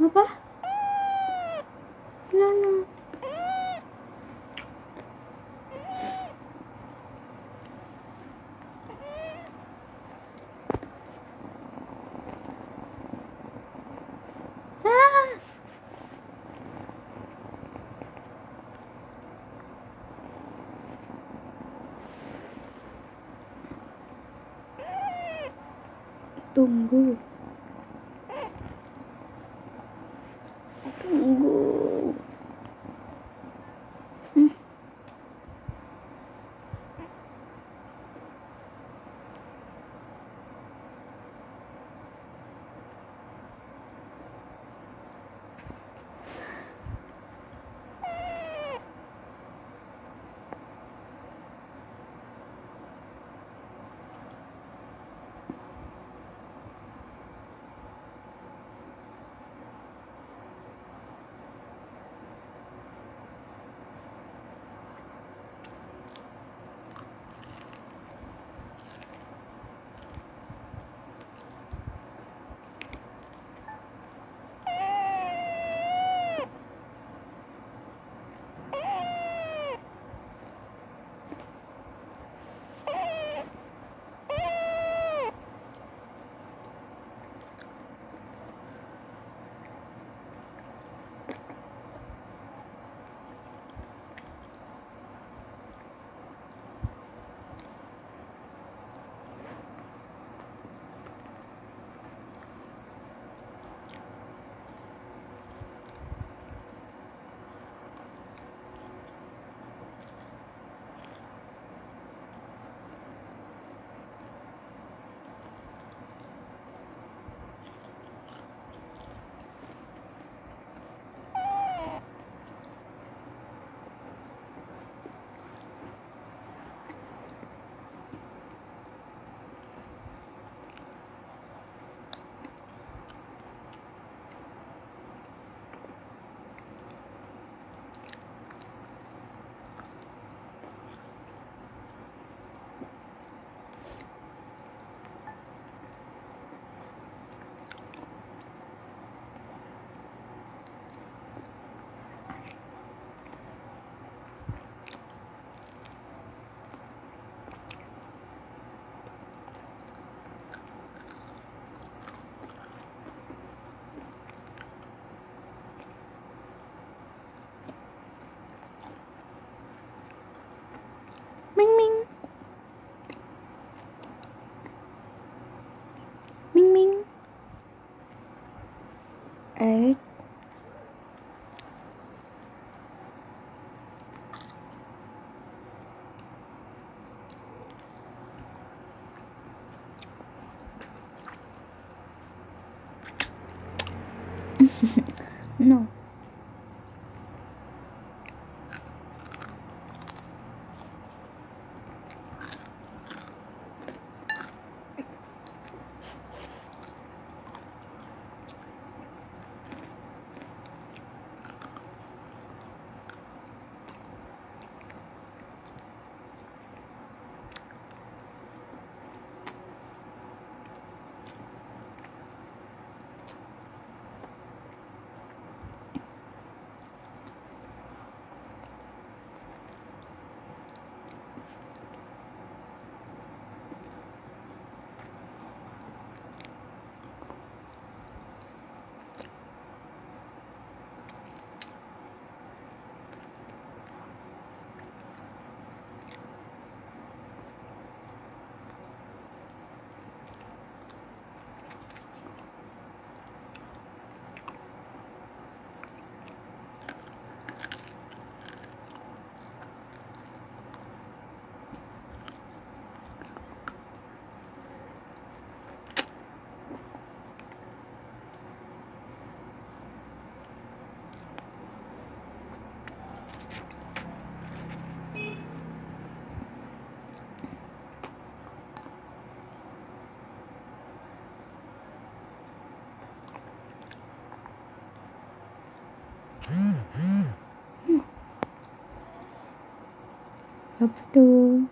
Apa? 动物。Minh Minh. Minh Minh. Ấy. no. 옆으로